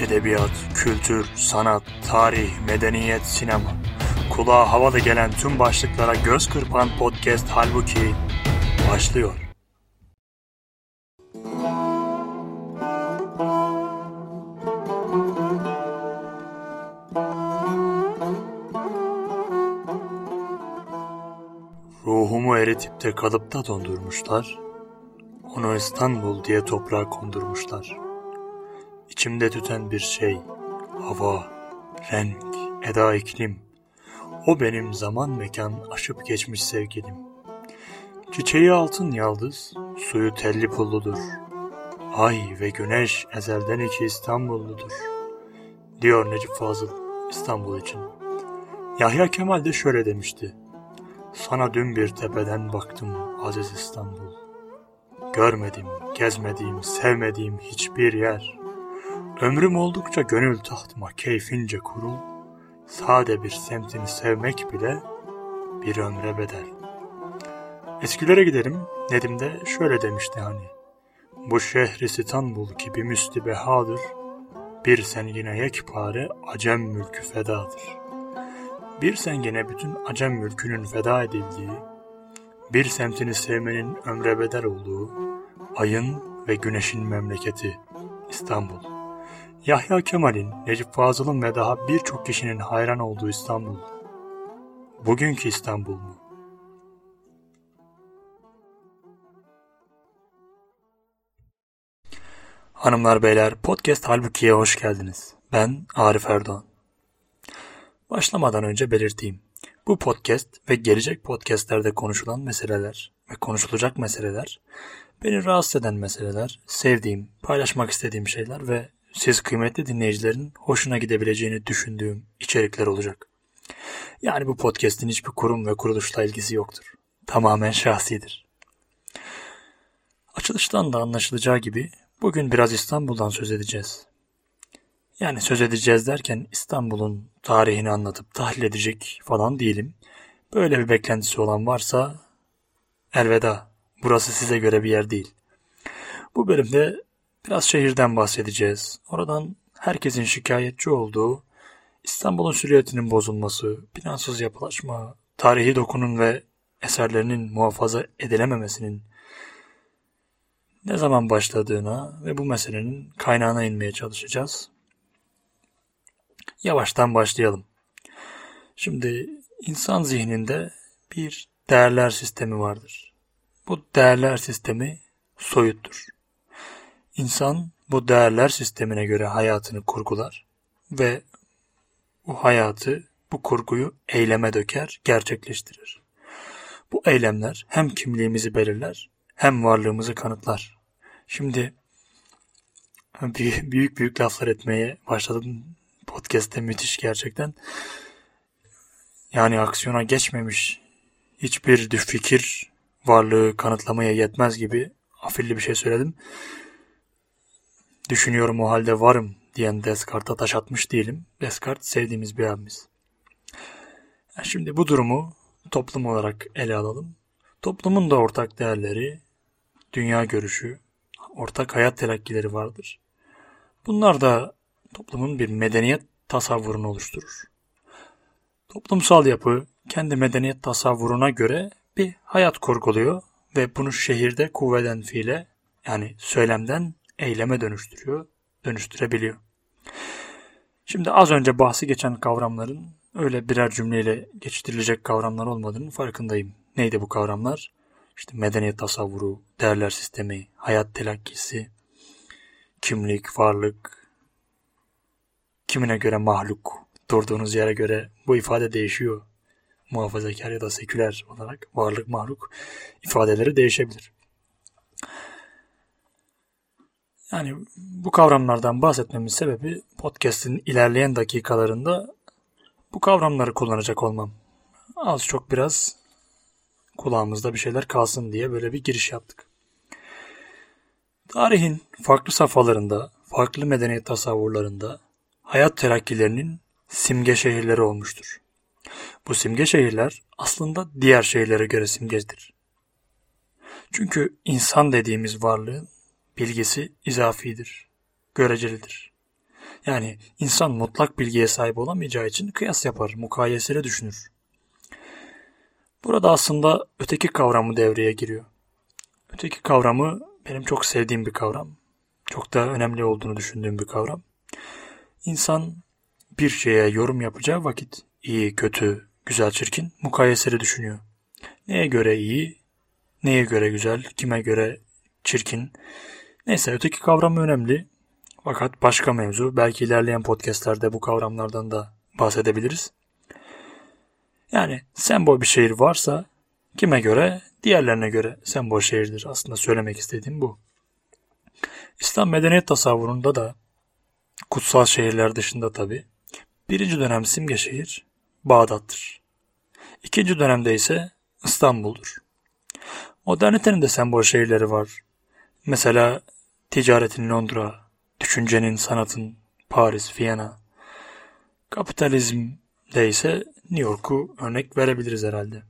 Edebiyat, kültür, sanat, tarih, medeniyet, sinema. Kulağa havalı gelen tüm başlıklara göz kırpan podcast halbuki başlıyor. Ruhumu eritip de kalıpta dondurmuşlar. Onu İstanbul diye toprağa kondurmuşlar. İçimde tüten bir şey, hava, renk, eda iklim. O benim zaman mekan aşıp geçmiş sevgilim. Çiçeği altın yaldız, suyu telli pulludur. Ay ve güneş ezelden iki İstanbulludur. Diyor Necip Fazıl İstanbul için. Yahya Kemal de şöyle demişti. Sana dün bir tepeden baktım aziz İstanbul. Görmedim, gezmediğim, sevmediğim hiçbir yer. Ömrüm oldukça gönül tahtıma keyfince kurul. Sade bir semtini sevmek bile bir ömre bedel. Eskilere gidelim. Nedim de şöyle demişti hani. Bu şehri İstanbul gibi müstibehadır. Bir sen yine yekpare acem mülkü fedadır. Bir sen yine bütün acem mülkünün feda edildiği, bir semtini sevmenin ömre bedel olduğu, ayın ve güneşin memleketi İstanbul. Yahya Kemal'in, Necip Fazıl'ın ve daha birçok kişinin hayran olduğu İstanbul. Bugünkü İstanbul mu? Hanımlar beyler podcast Halbuki'ye hoş geldiniz. Ben Arif Erdoğan. Başlamadan önce belirteyim. Bu podcast ve gelecek podcastlerde konuşulan meseleler ve konuşulacak meseleler, beni rahatsız eden meseleler, sevdiğim, paylaşmak istediğim şeyler ve siz kıymetli dinleyicilerin hoşuna gidebileceğini düşündüğüm içerikler olacak. Yani bu podcast'in hiçbir kurum ve kuruluşla ilgisi yoktur. Tamamen şahsidir. Açılıştan da anlaşılacağı gibi bugün biraz İstanbul'dan söz edeceğiz. Yani söz edeceğiz derken İstanbul'un tarihini anlatıp tahlil edecek falan değilim. Böyle bir beklentisi olan varsa elveda. Burası size göre bir yer değil. Bu bölümde biraz şehirden bahsedeceğiz. Oradan herkesin şikayetçi olduğu İstanbul'un süriyetinin bozulması, plansız yapılaşma, tarihi dokunun ve eserlerinin muhafaza edilememesinin ne zaman başladığına ve bu meselenin kaynağına inmeye çalışacağız. Yavaştan başlayalım. Şimdi insan zihninde bir değerler sistemi vardır. Bu değerler sistemi soyuttur. İnsan bu değerler sistemine göre hayatını kurgular ve bu hayatı, bu kurguyu eyleme döker, gerçekleştirir. Bu eylemler hem kimliğimizi belirler hem varlığımızı kanıtlar. Şimdi büyük büyük laflar etmeye başladım podcast'te müthiş gerçekten. Yani aksiyona geçmemiş hiçbir fikir varlığı kanıtlamaya yetmez gibi afilli bir şey söyledim. Düşünüyorum o halde varım diyen Descartes'a taş atmış değilim. Descartes sevdiğimiz bir abimiz. Şimdi bu durumu toplum olarak ele alalım. Toplumun da ortak değerleri, dünya görüşü, ortak hayat telakkileri vardır. Bunlar da toplumun bir medeniyet tasavvurunu oluşturur. Toplumsal yapı kendi medeniyet tasavvuruna göre bir hayat kurguluyor ve bunu şehirde kuvveden fiile yani söylemden eyleme dönüştürüyor, dönüştürebiliyor. Şimdi az önce bahsi geçen kavramların öyle birer cümleyle geçiştirilecek kavramlar olmadığının farkındayım. Neydi bu kavramlar? İşte medeniyet tasavvuru, değerler sistemi, hayat telakkisi, kimlik, varlık, kimine göre mahluk, durduğunuz yere göre bu ifade değişiyor. Muhafazakar ya da seküler olarak varlık, mahluk ifadeleri değişebilir. Yani bu kavramlardan bahsetmemin sebebi podcast'in ilerleyen dakikalarında bu kavramları kullanacak olmam. Az çok biraz kulağımızda bir şeyler kalsın diye böyle bir giriş yaptık. Tarihin farklı safhalarında, farklı medeniyet tasavvurlarında hayat terakkilerinin simge şehirleri olmuştur. Bu simge şehirler aslında diğer şehirlere göre simgedir. Çünkü insan dediğimiz varlığın bilgisi izafidir, görecelidir. Yani insan mutlak bilgiye sahip olamayacağı için kıyas yapar, mukayeseli düşünür. Burada aslında öteki kavramı devreye giriyor. Öteki kavramı benim çok sevdiğim bir kavram. Çok da önemli olduğunu düşündüğüm bir kavram. İnsan bir şeye yorum yapacağı vakit iyi, kötü, güzel, çirkin mukayeseli düşünüyor. Neye göre iyi, neye göre güzel, kime göre çirkin. Neyse öteki kavram önemli. Fakat başka mevzu. Belki ilerleyen podcastlerde bu kavramlardan da bahsedebiliriz. Yani sembol bir şehir varsa kime göre? Diğerlerine göre sembol şehirdir. Aslında söylemek istediğim bu. İslam medeniyet tasavvurunda da kutsal şehirler dışında tabi birinci dönem simge şehir Bağdat'tır. İkinci dönemde ise İstanbul'dur. Modernitenin de sembol şehirleri var. Mesela ticaretin Londra, düşüncenin, sanatın Paris, Viyana. Kapitalizmde ise New York'u örnek verebiliriz herhalde.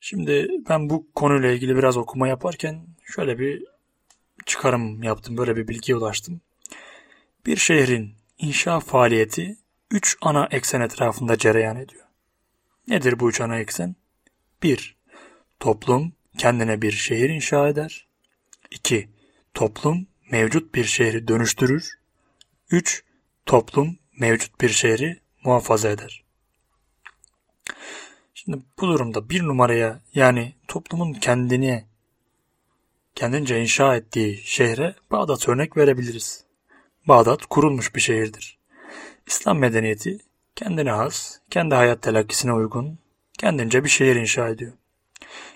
Şimdi ben bu konuyla ilgili biraz okuma yaparken şöyle bir çıkarım yaptım, böyle bir bilgiye ulaştım. Bir şehrin inşa faaliyeti üç ana eksen etrafında cereyan ediyor. Nedir bu üç ana eksen? 1. Toplum kendine bir şehir inşa eder. 2. Toplum mevcut bir şehri dönüştürür. 3. Toplum mevcut bir şehri muhafaza eder. Şimdi bu durumda bir numaraya yani toplumun kendini kendince inşa ettiği şehre Bağdat örnek verebiliriz. Bağdat kurulmuş bir şehirdir. İslam medeniyeti kendine has, kendi hayat telakkisine uygun, kendince bir şehir inşa ediyor.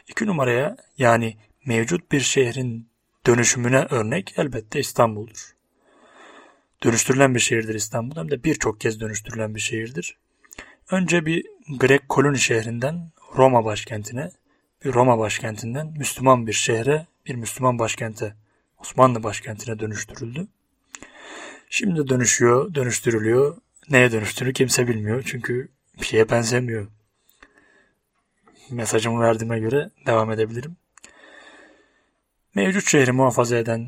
İki numaraya yani mevcut bir şehrin dönüşümüne örnek elbette İstanbul'dur. Dönüştürülen bir şehirdir İstanbul hem de birçok kez dönüştürülen bir şehirdir. Önce bir Grek koloni şehrinden Roma başkentine, bir Roma başkentinden Müslüman bir şehre, bir Müslüman başkente, Osmanlı başkentine dönüştürüldü. Şimdi dönüşüyor, dönüştürülüyor. Neye dönüştüğünü kimse bilmiyor çünkü bir şeye benzemiyor. Mesajımı verdiğime göre devam edebilirim. Mevcut şehri muhafaza eden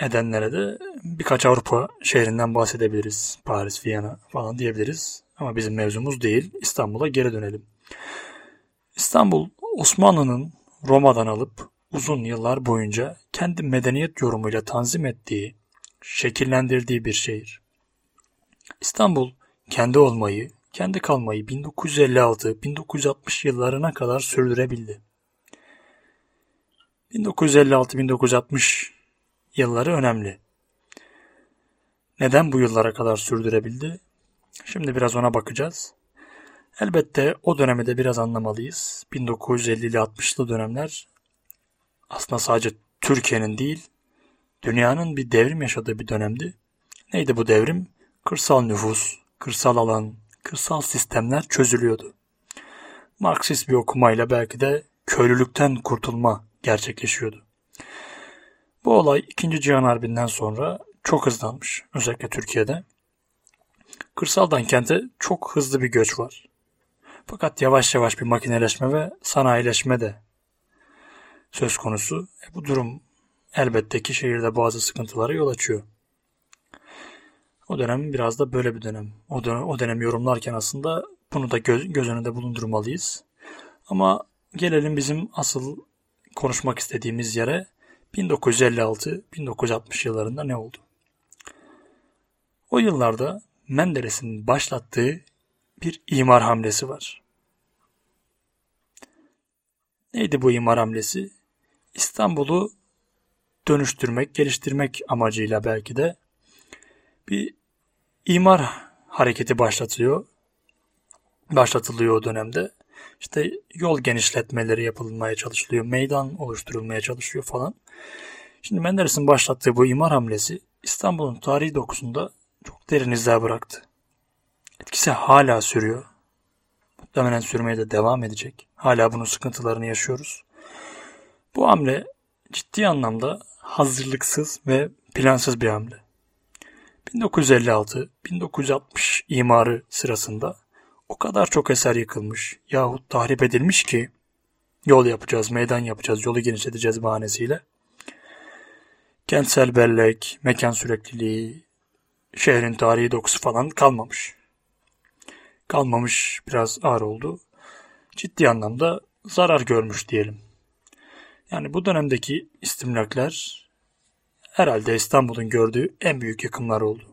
edenlere de birkaç Avrupa şehrinden bahsedebiliriz. Paris, Viyana falan diyebiliriz. Ama bizim mevzumuz değil. İstanbul'a geri dönelim. İstanbul Osmanlı'nın Roma'dan alıp uzun yıllar boyunca kendi medeniyet yorumuyla tanzim ettiği, şekillendirdiği bir şehir. İstanbul kendi olmayı, kendi kalmayı 1956-1960 yıllarına kadar sürdürebildi. 1956-1960 yılları önemli. Neden bu yıllara kadar sürdürebildi? Şimdi biraz ona bakacağız. Elbette o dönemi de biraz anlamalıyız. 1950'li 60'lı dönemler aslında sadece Türkiye'nin değil, dünyanın bir devrim yaşadığı bir dönemdi. Neydi bu devrim? Kırsal nüfus, kırsal alan, kırsal sistemler çözülüyordu. Marksist bir okumayla belki de köylülükten kurtulma gerçekleşiyordu. Bu olay 2. Cihan Harbi'nden sonra çok hızlanmış. Özellikle Türkiye'de. Kırsaldan kente çok hızlı bir göç var. Fakat yavaş yavaş bir makineleşme ve sanayileşme de söz konusu. E bu durum elbette ki şehirde bazı sıkıntılara yol açıyor. O dönem biraz da böyle bir dönem. O dönem, o dönem yorumlarken aslında bunu da göz, göz önünde bulundurmalıyız. Ama gelelim bizim asıl konuşmak istediğimiz yere 1956-1960 yıllarında ne oldu? O yıllarda Menderes'in başlattığı bir imar hamlesi var. Neydi bu imar hamlesi? İstanbul'u dönüştürmek, geliştirmek amacıyla belki de bir imar hareketi başlatıyor. Başlatılıyor o dönemde. İşte yol genişletmeleri yapılmaya çalışılıyor, meydan oluşturulmaya çalışıyor falan. Şimdi Menderes'in başlattığı bu imar hamlesi İstanbul'un tarihi dokusunda çok derin izler bıraktı. Etkisi hala sürüyor. Muhtemelen sürmeye de devam edecek. Hala bunun sıkıntılarını yaşıyoruz. Bu hamle ciddi anlamda hazırlıksız ve plansız bir hamle. 1956-1960 imarı sırasında o kadar çok eser yıkılmış yahut tahrip edilmiş ki yol yapacağız, meydan yapacağız, yolu genişleteceğiz bahanesiyle. kentsel bellek, mekan sürekliliği, şehrin tarihi dokusu falan kalmamış. Kalmamış biraz ağır oldu. Ciddi anlamda zarar görmüş diyelim. Yani bu dönemdeki istimlakler herhalde İstanbul'un gördüğü en büyük yıkımlar oldu.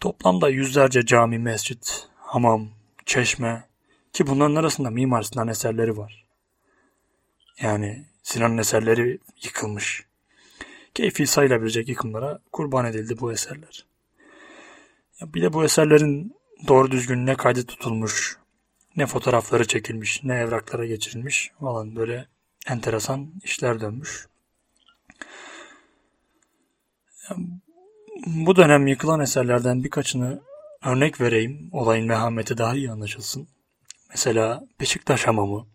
Toplamda yüzlerce cami, mescit, hamam, çeşme ki bunların arasında Mimar Sinan eserleri var. Yani Sinan'ın eserleri yıkılmış. Keyfi sayılabilecek yıkımlara kurban edildi bu eserler. Bir de bu eserlerin doğru düzgün ne kaydı tutulmuş, ne fotoğrafları çekilmiş, ne evraklara geçirilmiş falan böyle enteresan işler dönmüş. Bu dönem yıkılan eserlerden birkaçını örnek vereyim, olayın vehameti daha iyi anlaşılsın. Mesela Beşiktaş Hamamı,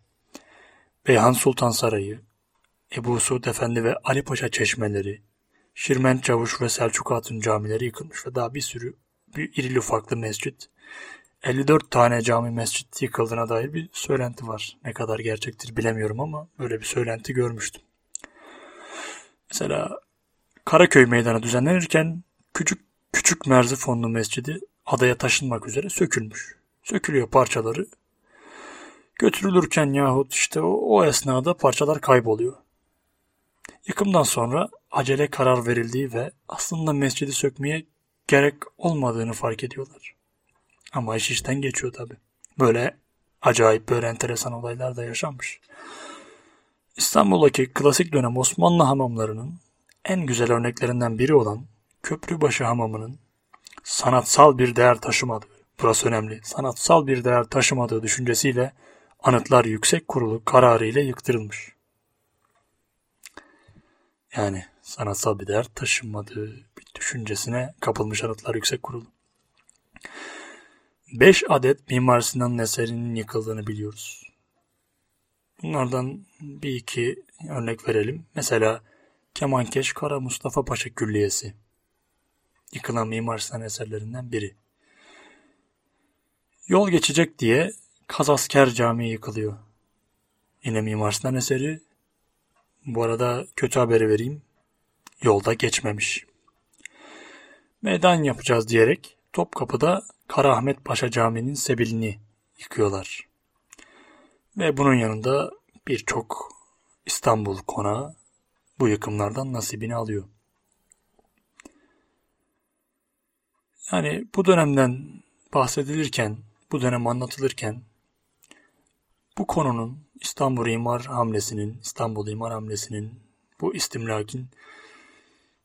Beyhan Sultan Sarayı, Ebu Suud Efendi ve Ali Paşa çeşmeleri, Şirmen Çavuş ve Selçuk Hatun camileri yıkılmış ve daha bir sürü bir irili ufaklı mescit, 54 tane cami mescit yıkıldığına dair bir söylenti var. Ne kadar gerçektir bilemiyorum ama böyle bir söylenti görmüştüm. Mesela Karaköy Meydanı düzenlenirken küçük küçük Merzifonlu Mescidi adaya taşınmak üzere sökülmüş. Sökülüyor parçaları. Götürülürken yahut işte o, o esnada parçalar kayboluyor. Yıkımdan sonra acele karar verildiği ve aslında mescidi sökmeye gerek olmadığını fark ediyorlar. Ama iş işten geçiyor tabi. Böyle acayip böyle enteresan olaylar da yaşanmış. İstanbul'daki klasik dönem Osmanlı hamamlarının en güzel örneklerinden biri olan Köprübaşı Hamamı'nın sanatsal bir değer taşımadığı, burası önemli, sanatsal bir değer taşımadığı düşüncesiyle Anıtlar Yüksek Kurulu kararı ile yıktırılmış. Yani sanatsal bir değer taşımadığı bir düşüncesine kapılmış Anıtlar Yüksek Kurulu. 5 adet Mimar Sinan'ın eserinin yıkıldığını biliyoruz. Bunlardan bir iki örnek verelim. Mesela Kemankeş Kara Mustafa Paşa Külliyesi. Yıkılan Mimar Sinan eserlerinden biri. Yol geçecek diye Kazasker Camii yıkılıyor. Yine Mimar Sinan eseri. Bu arada kötü haberi vereyim. Yolda geçmemiş. Meydan yapacağız diyerek Topkapı'da Karaahmet Paşa Camii'nin sebilini yıkıyorlar. Ve bunun yanında birçok İstanbul konağı bu yıkımlardan nasibini alıyor. Yani bu dönemden bahsedilirken, bu dönem anlatılırken bu konunun İstanbul İmar hamlesinin, İstanbul İmar hamlesinin, bu istimlakin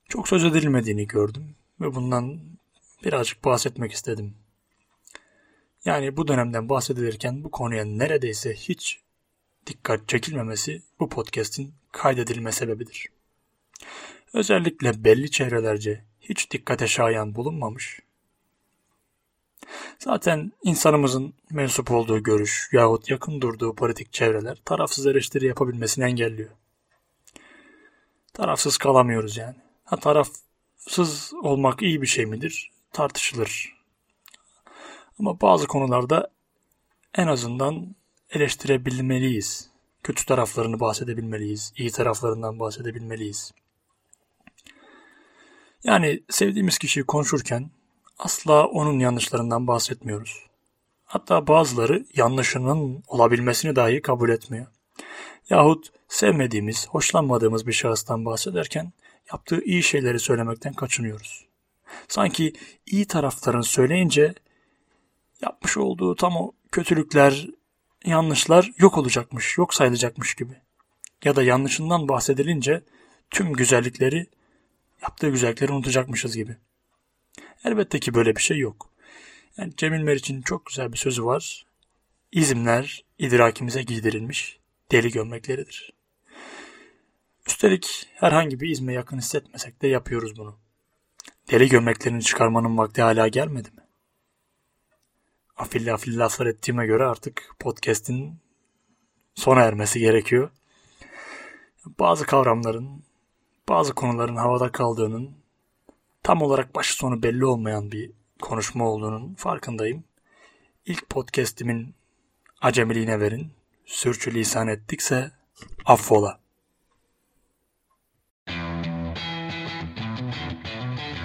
çok söz edilmediğini gördüm ve bundan birazcık bahsetmek istedim. Yani bu dönemden bahsedilirken bu konuya neredeyse hiç dikkat çekilmemesi bu podcast'in kaydedilme sebebidir. Özellikle belli çevrelerce hiç dikkate şayan bulunmamış. Zaten insanımızın mensup olduğu görüş yahut yakın durduğu politik çevreler tarafsız eleştiri yapabilmesini engelliyor. Tarafsız kalamıyoruz yani. Ha tarafsız olmak iyi bir şey midir? Tartışılır. Ama bazı konularda en azından eleştirebilmeliyiz. Kötü taraflarını bahsedebilmeliyiz. iyi taraflarından bahsedebilmeliyiz. Yani sevdiğimiz kişiyi konuşurken asla onun yanlışlarından bahsetmiyoruz. Hatta bazıları yanlışının olabilmesini dahi kabul etmiyor. Yahut sevmediğimiz, hoşlanmadığımız bir şahıstan bahsederken yaptığı iyi şeyleri söylemekten kaçınıyoruz. Sanki iyi taraflarını söyleyince yapmış olduğu tam o kötülükler, yanlışlar yok olacakmış, yok sayılacakmış gibi. Ya da yanlışından bahsedilince tüm güzellikleri, yaptığı güzellikleri unutacakmışız gibi. Elbette ki böyle bir şey yok. Yani Cemil Meriç'in çok güzel bir sözü var. İzimler idrakimize giydirilmiş deli gömlekleridir. Üstelik herhangi bir izme yakın hissetmesek de yapıyoruz bunu. Deli gömleklerini çıkarmanın vakti hala gelmedi mi? Afilli afilli laflar ettiğime göre artık podcast'in sona ermesi gerekiyor. Bazı kavramların, bazı konuların havada kaldığının tam olarak başı sonu belli olmayan bir konuşma olduğunun farkındayım. İlk podcast'imin acemiliğine verin. Sürçülisan ettikse affola.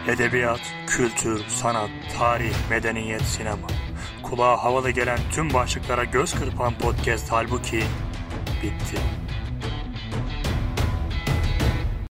Edebiyat, kültür, sanat, tarih, medeniyet, sinema. Kulağa havalı gelen tüm başlıklara göz kırpan podcast halbuki bitti.